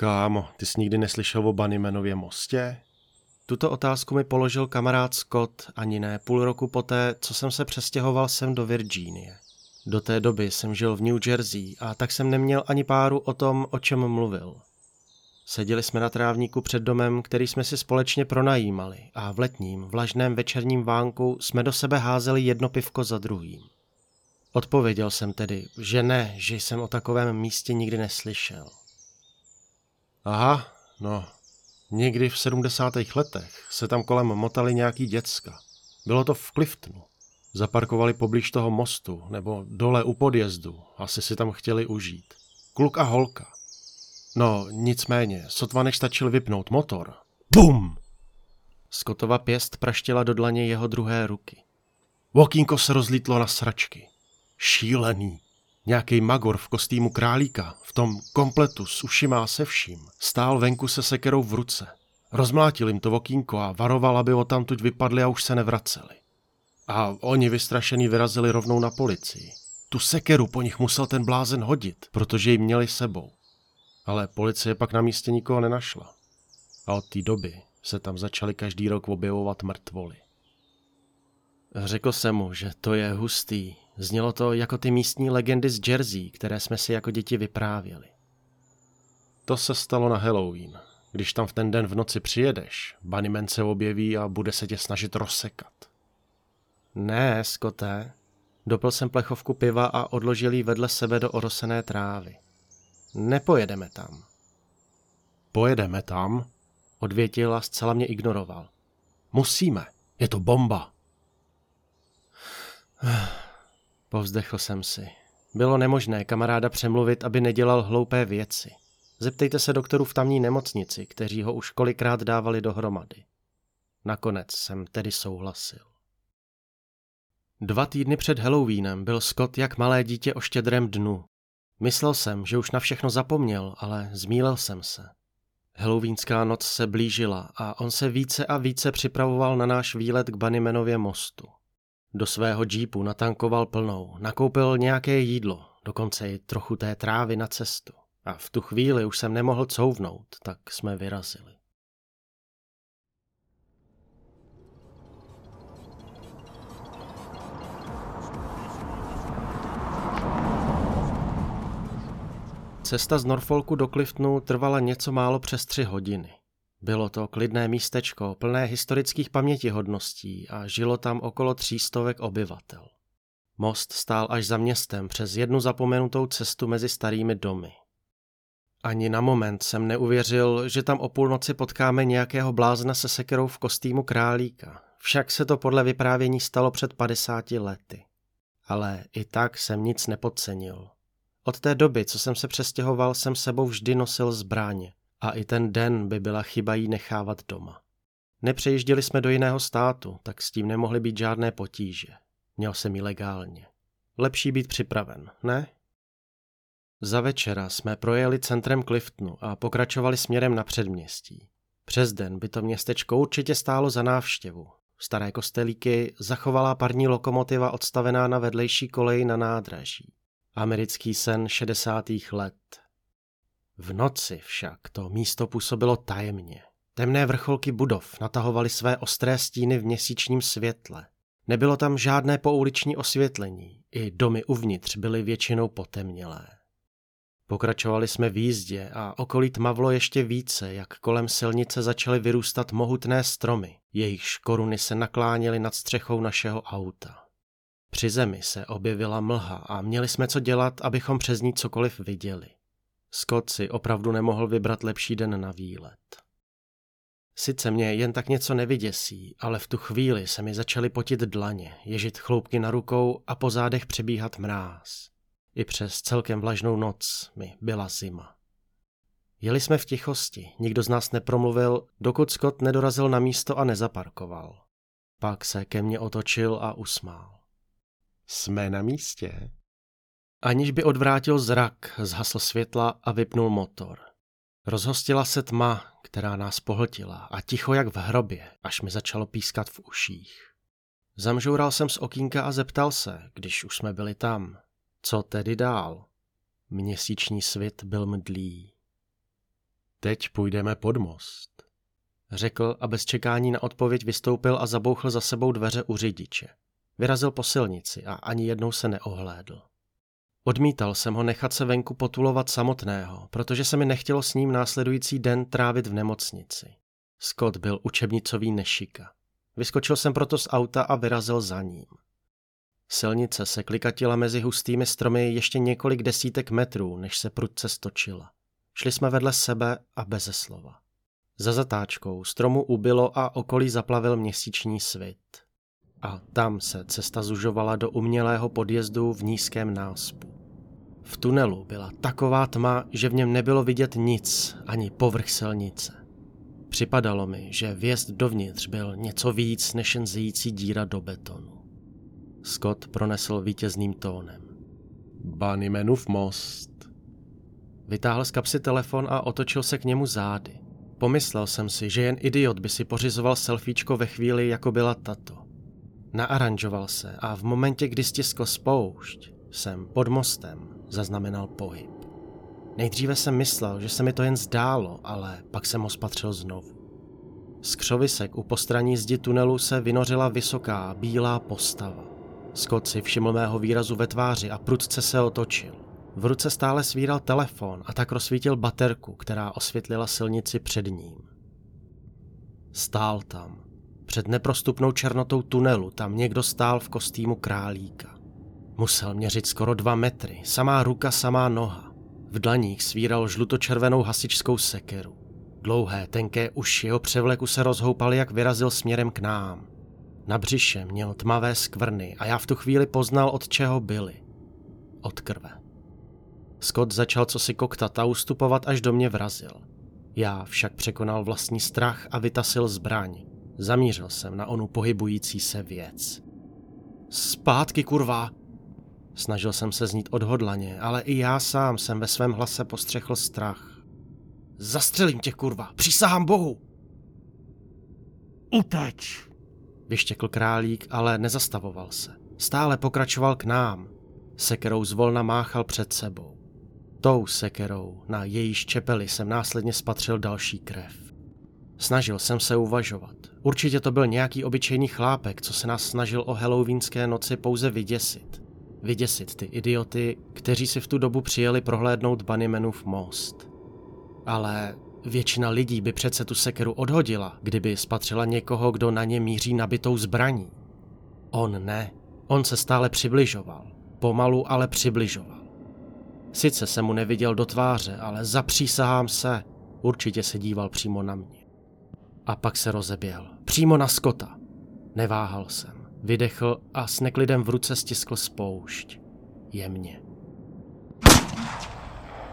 Kámo, ty jsi nikdy neslyšel o Bunnymanově mostě? Tuto otázku mi položil kamarád Scott ani ne půl roku poté, co jsem se přestěhoval sem do Virginie. Do té doby jsem žil v New Jersey a tak jsem neměl ani páru o tom, o čem mluvil. Seděli jsme na trávníku před domem, který jsme si společně pronajímali a v letním, vlažném večerním vánku jsme do sebe házeli jedno pivko za druhým. Odpověděl jsem tedy, že ne, že jsem o takovém místě nikdy neslyšel. Aha, no, někdy v 70. letech se tam kolem motali nějaký děcka. Bylo to v Cliftonu. Zaparkovali poblíž toho mostu nebo dole u podjezdu. Asi si tam chtěli užít. Kluk a holka. No, nicméně, sotva než stačil vypnout motor. BUM! Skotova pěst praštila do dlaně jeho druhé ruky. Vokínko se rozlítlo na sračky. Šílený. Nějaký magor v kostýmu králíka, v tom kompletu s ušima a se vším, stál venku se sekerou v ruce. Rozmlátil jim to vokínko a varoval, aby o tamtuť vypadli a už se nevraceli. A oni vystrašený vyrazili rovnou na policii. Tu sekeru po nich musel ten blázen hodit, protože ji měli sebou. Ale policie pak na místě nikoho nenašla. A od té doby se tam začaly každý rok objevovat mrtvoly. Řekl jsem mu, že to je hustý. Znělo to jako ty místní legendy z Jersey, které jsme si jako děti vyprávěli. To se stalo na Halloween. Když tam v ten den v noci přijedeš, Bunnyman se objeví a bude se tě snažit rozsekat. Ne, skoté. Dopil jsem plechovku piva a odložil ji vedle sebe do orosené trávy. Nepojedeme tam. Pojedeme tam? Odvětil a zcela mě ignoroval. Musíme, je to bomba. Povzdechl jsem si. Bylo nemožné kamaráda přemluvit, aby nedělal hloupé věci. Zeptejte se doktorů v tamní nemocnici, kteří ho už kolikrát dávali dohromady. Nakonec jsem tedy souhlasil. Dva týdny před Halloweenem byl Scott jak malé dítě o štědrém dnu. Myslel jsem, že už na všechno zapomněl, ale zmílel jsem se. Halloweenská noc se blížila a on se více a více připravoval na náš výlet k Bunnymanově mostu. Do svého džípu natankoval plnou, nakoupil nějaké jídlo, dokonce i trochu té trávy na cestu. A v tu chvíli už jsem nemohl couvnout, tak jsme vyrazili. Cesta z Norfolku do Cliftonu trvala něco málo přes tři hodiny. Bylo to klidné místečko, plné historických pamětihodností a žilo tam okolo třístovek obyvatel. Most stál až za městem přes jednu zapomenutou cestu mezi starými domy. Ani na moment jsem neuvěřil, že tam o půlnoci potkáme nějakého blázna se sekerou v kostýmu králíka. Však se to podle vyprávění stalo před 50 lety. Ale i tak jsem nic nepodcenil. Od té doby, co jsem se přestěhoval, jsem sebou vždy nosil zbráně. A i ten den by byla chyba jí nechávat doma. Nepřejižděli jsme do jiného státu, tak s tím nemohly být žádné potíže. Měl jsem ji legálně. Lepší být připraven, ne? Za večera jsme projeli centrem Cliftonu a pokračovali směrem na předměstí. Přes den by to městečko určitě stálo za návštěvu. Staré kostelíky zachovala parní lokomotiva odstavená na vedlejší koleji na nádraží. Americký sen 60. let. V noci však to místo působilo tajemně. Temné vrcholky budov natahovaly své ostré stíny v měsíčním světle. Nebylo tam žádné pouliční osvětlení, i domy uvnitř byly většinou potemnělé. Pokračovali jsme v jízdě a okolí tmavlo ještě více, jak kolem silnice začaly vyrůstat mohutné stromy, jejichž koruny se nakláněly nad střechou našeho auta. Při zemi se objevila mlha a měli jsme co dělat, abychom přes ní cokoliv viděli. Scott si opravdu nemohl vybrat lepší den na výlet. Sice mě jen tak něco nevyděsí, ale v tu chvíli se mi začaly potit dlaně, ježit chloupky na rukou a po zádech přebíhat mráz. I přes celkem vlažnou noc mi byla zima. Jeli jsme v tichosti, nikdo z nás nepromluvil, dokud Scott nedorazil na místo a nezaparkoval. Pak se ke mně otočil a usmál. Jsme na místě, Aniž by odvrátil zrak, zhasl světla a vypnul motor. Rozhostila se tma, která nás pohltila a ticho jak v hrobě, až mi začalo pískat v uších. Zamžoural jsem z okýnka a zeptal se, když už jsme byli tam, co tedy dál. Měsíční svět byl mdlý. Teď půjdeme pod most, řekl a bez čekání na odpověď vystoupil a zabouchl za sebou dveře u řidiče. Vyrazil po silnici a ani jednou se neohlédl. Odmítal jsem ho nechat se venku potulovat samotného, protože se mi nechtělo s ním následující den trávit v nemocnici. Scott byl učebnicový nešika. Vyskočil jsem proto z auta a vyrazil za ním. Silnice se klikatila mezi hustými stromy ještě několik desítek metrů, než se prudce stočila. Šli jsme vedle sebe a beze slova. Za zatáčkou stromu ubilo a okolí zaplavil měsíční svit. A tam se cesta zužovala do umělého podjezdu v nízkém náspu. V tunelu byla taková tma, že v něm nebylo vidět nic, ani povrch silnice. Připadalo mi, že vjezd dovnitř byl něco víc než jen zjící díra do betonu. Scott pronesl vítězným tónem. Bunnymanův most. Vytáhl z kapsy telefon a otočil se k němu zády. Pomyslel jsem si, že jen idiot by si pořizoval selfiečko ve chvíli, jako byla tato. Naaranžoval se a v momentě, kdy stiskl spoušť, jsem pod mostem zaznamenal pohyb. Nejdříve jsem myslel, že se mi to jen zdálo, ale pak jsem ho spatřil znovu. Z křovisek u postraní zdi tunelu se vynořila vysoká, bílá postava. Scott si všiml mého výrazu ve tváři a prudce se otočil. V ruce stále svíral telefon a tak rozsvítil baterku, která osvětlila silnici před ním. Stál tam. Před neprostupnou černotou tunelu tam někdo stál v kostýmu králíka. Musel měřit skoro dva metry, samá ruka, samá noha. V dlaních svíral žlutočervenou hasičskou sekeru. Dlouhé, tenké uši jeho převleku se rozhoupaly, jak vyrazil směrem k nám. Na břiše měl tmavé skvrny a já v tu chvíli poznal, od čeho byly. Od krve. Scott začal co si koktat a ustupovat, až do mě vrazil. Já však překonal vlastní strach a vytasil zbraň. Zamířil jsem na onu pohybující se věc. Zpátky, kurva! Snažil jsem se znít odhodlaně, ale i já sám jsem ve svém hlase postřechl strach. Zastřelím tě, kurva! Přísahám bohu! Uteč! Vyštěkl králík, ale nezastavoval se. Stále pokračoval k nám. Sekerou zvolna máchal před sebou. Tou sekerou, na jejíž čepeli jsem následně spatřil další krev. Snažil jsem se uvažovat. Určitě to byl nějaký obyčejný chlápek, co se nás snažil o halloweenské noci pouze vyděsit. Vyděsit ty idioty, kteří si v tu dobu přijeli prohlédnout Bunnymanův most. Ale většina lidí by přece tu sekeru odhodila, kdyby spatřila někoho, kdo na ně míří nabitou zbraní. On ne. On se stále přibližoval. Pomalu, ale přibližoval. Sice se mu neviděl do tváře, ale zapřísahám se, určitě se díval přímo na mě. A pak se rozeběhl. Přímo na skota. Neváhal jsem. Vydechl a s neklidem v ruce stiskl spoušť. Jemně.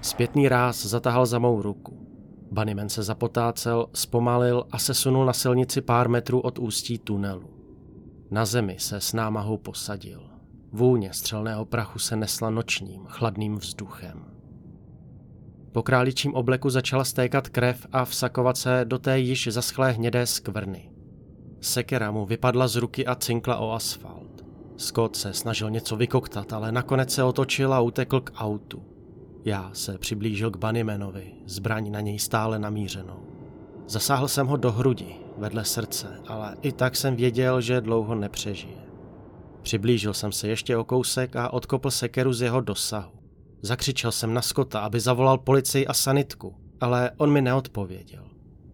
Zpětný ráz zatahal za mou ruku. Bunnyman se zapotácel, zpomalil a sesunul na silnici pár metrů od ústí tunelu. Na zemi se s námahou posadil. Vůně střelného prachu se nesla nočním, chladným vzduchem. Po králičím obleku začala stékat krev a vsakovat se do té již zaschlé hnědé skvrny. Sekera mu vypadla z ruky a cinkla o asfalt. Scott se snažil něco vykoktat, ale nakonec se otočil a utekl k autu. Já se přiblížil k Bunnymanovi, zbraň na něj stále namířenou. Zasáhl jsem ho do hrudi, vedle srdce, ale i tak jsem věděl, že dlouho nepřežije. Přiblížil jsem se ještě o kousek a odkopl sekeru z jeho dosahu. Zakřičel jsem na Skota, aby zavolal policii a sanitku, ale on mi neodpověděl.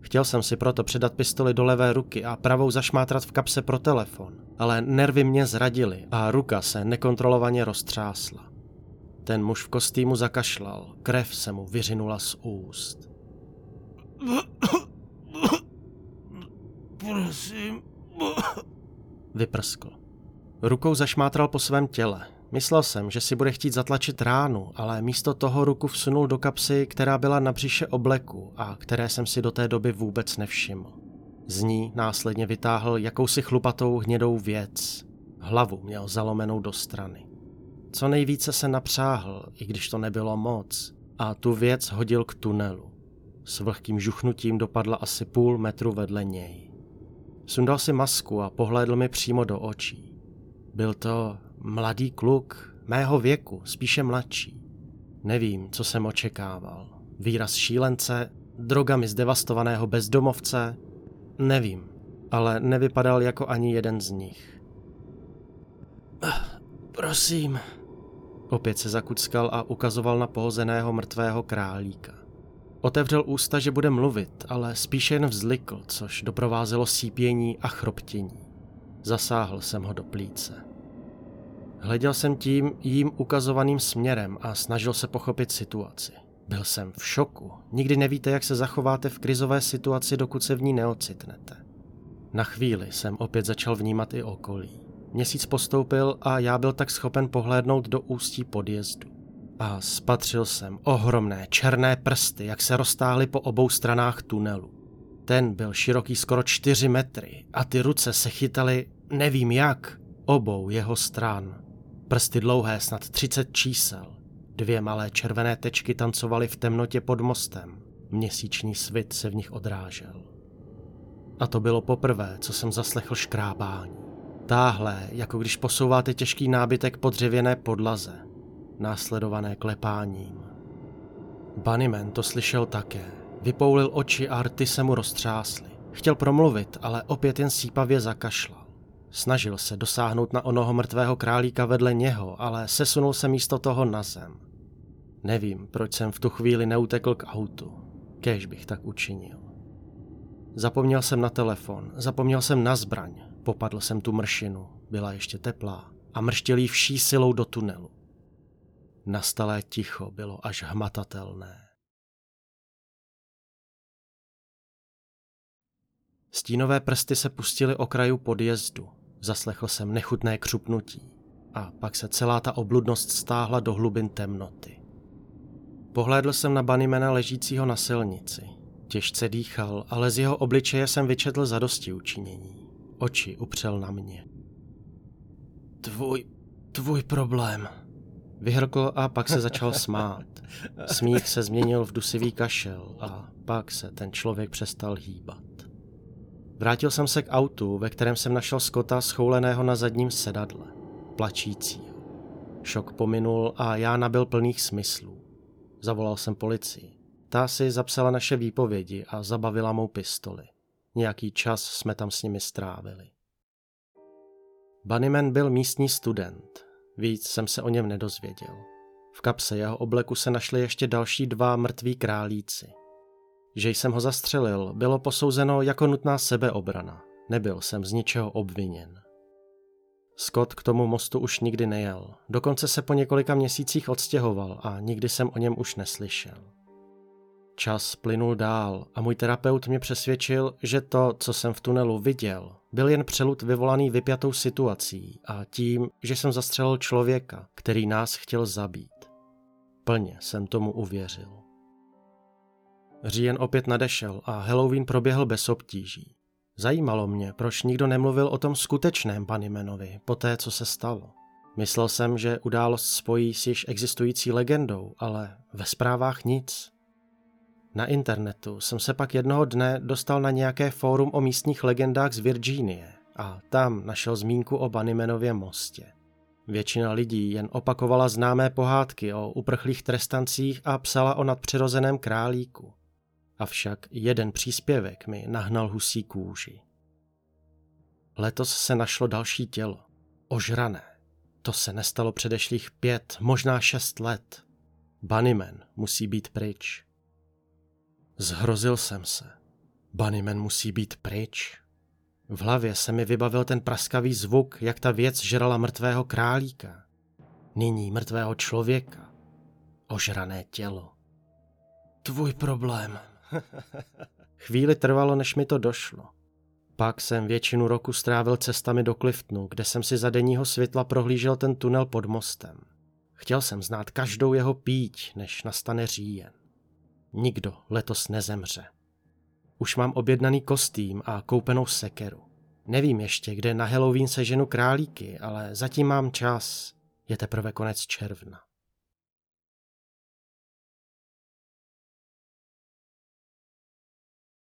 Chtěl jsem si proto předat pistoli do levé ruky a pravou zašmátrat v kapse pro telefon, ale nervy mě zradily a ruka se nekontrolovaně roztřásla. Ten muž v kostýmu zakašlal, krev se mu vyřinula z úst. Prosím. Vyprskl. Rukou zašmátral po svém těle. Myslel jsem, že si bude chtít zatlačit ránu, ale místo toho ruku vsunul do kapsy, která byla na břiše obleku a které jsem si do té doby vůbec nevšiml. Z ní následně vytáhl jakousi chlupatou hnědou věc. Hlavu měl zalomenou do strany. Co nejvíce se napřáhl, i když to nebylo moc, a tu věc hodil k tunelu. S vlhkým žuchnutím dopadla asi půl metru vedle něj. Sundal si masku a pohlédl mi přímo do očí. Byl to mladý kluk, mého věku, spíše mladší. Nevím, co jsem očekával. Výraz šílence drogami zdevastovaného bezdomovce? Nevím, ale nevypadal jako ani jeden z nich. Prosím. Opět se zakuckal a ukazoval na pohozeného mrtvého králíka. Otevřel ústa, že bude mluvit, ale spíše jen vzlikl, což doprovázelo sípění a chroptění. Zasáhl jsem ho do plíce. Hleděl jsem tím jím ukazovaným směrem a snažil se pochopit situaci. Byl jsem v šoku. Nikdy nevíte, jak se zachováte v krizové situaci, dokud se v ní neocitnete. Na chvíli jsem opět začal vnímat i okolí. Měsíc postoupil a já byl tak schopen pohlédnout do ústí podjezdu. A spatřil jsem ohromné černé prsty, jak se roztáhly po obou stranách tunelu. Ten byl široký skoro čtyři metry a ty ruce se chytaly, nevím jak, obou jeho stran. Prsty dlouhé snad 30 čísel. Dvě malé červené tečky tancovaly v temnotě pod mostem. Měsíční svit se v nich odrážel. A to bylo poprvé, co jsem zaslechl škrábání. Táhlé, jako když posouváte těžký nábytek po dřevěné podlaze, následované klepáním. Bunnyman to slyšel také. Vypoulil oči a rty se mu roztřásly. Chtěl promluvit, ale opět jen sípavě zakašlal. Snažil se dosáhnout na onoho mrtvého králíka vedle něho, ale sesunul se místo toho na zem. Nevím, proč jsem v tu chvíli neutekl k autu. Kéž bych tak učinil. Zapomněl jsem na telefon, zapomněl jsem na zbraň, popadl jsem tu mršinu, byla ještě teplá a mrštěl jí vší silou do tunelu. Nastalé ticho bylo až hmatatelné. Stínové prsty se pustily o kraju podjezdu. Zaslechl jsem nechutné křupnutí a pak se celá ta obludnost stáhla do hlubin temnoty. Pohlédl jsem na Banimena ležícího na silnici. Těžce dýchal, ale z jeho obličeje jsem vyčetl zadosti učinění. Oči upřel na mě. Tvůj, tvůj problém. Vyhrkl a pak se začal smát. Smích se změnil v dusivý kašel a pak se ten člověk přestal hýbat. Vrátil jsem se k autu, ve kterém jsem našel Skota schouleného na zadním sedadle, plačícího. Šok pominul a já nabil plných smyslů. Zavolal jsem policii. Ta si zapsala naše výpovědi a zabavila mou pistoli. Nějaký čas jsme tam s nimi strávili. Bunnyman byl místní student. Víc jsem se o něm nedozvěděl. V kapse jeho obleku se našli ještě další dva mrtví králíci. Že jsem ho zastřelil, bylo posouzeno jako nutná sebeobrana. Nebyl jsem z ničeho obviněn. Scott k tomu mostu už nikdy nejel. Dokonce se po několika měsících odstěhoval a nikdy jsem o něm už neslyšel. Čas plynul dál a můj terapeut mě přesvědčil, že to, co jsem v tunelu viděl, byl jen přelud vyvolaný vypjatou situací a tím, že jsem zastřelil člověka, který nás chtěl zabít. Plně jsem tomu uvěřil. Říjen opět nadešel a Halloween proběhl bez obtíží. Zajímalo mě, proč nikdo nemluvil o tom skutečném Panimenovi po té, co se stalo. Myslel jsem, že událost spojí s již existující legendou, ale ve zprávách nic. Na internetu jsem se pak jednoho dne dostal na nějaké fórum o místních legendách z Virginie a tam našel zmínku o Banimenově mostě. Většina lidí jen opakovala známé pohádky o uprchlých trestancích a psala o nadpřirozeném králíku. Avšak jeden příspěvek mi nahnal husí kůži. Letos se našlo další tělo. Ožrané. To se nestalo předešlých pět, možná šest let. Bunnyman musí být pryč. Zhrozil jsem se. Bunnyman musí být pryč. V hlavě se mi vybavil ten praskavý zvuk, jak ta věc žrala mrtvého králíka. Nyní mrtvého člověka. Ožrané tělo. Tvůj problém, Chvíli trvalo, než mi to došlo. Pak jsem většinu roku strávil cestami do Cliftonu, kde jsem si za denního světla prohlížel ten tunel pod mostem. Chtěl jsem znát každou jeho píť, než nastane říjen. Nikdo letos nezemře. Už mám objednaný kostým a koupenou sekeru. Nevím ještě, kde na Halloween seženu králíky, ale zatím mám čas. Je teprve konec června.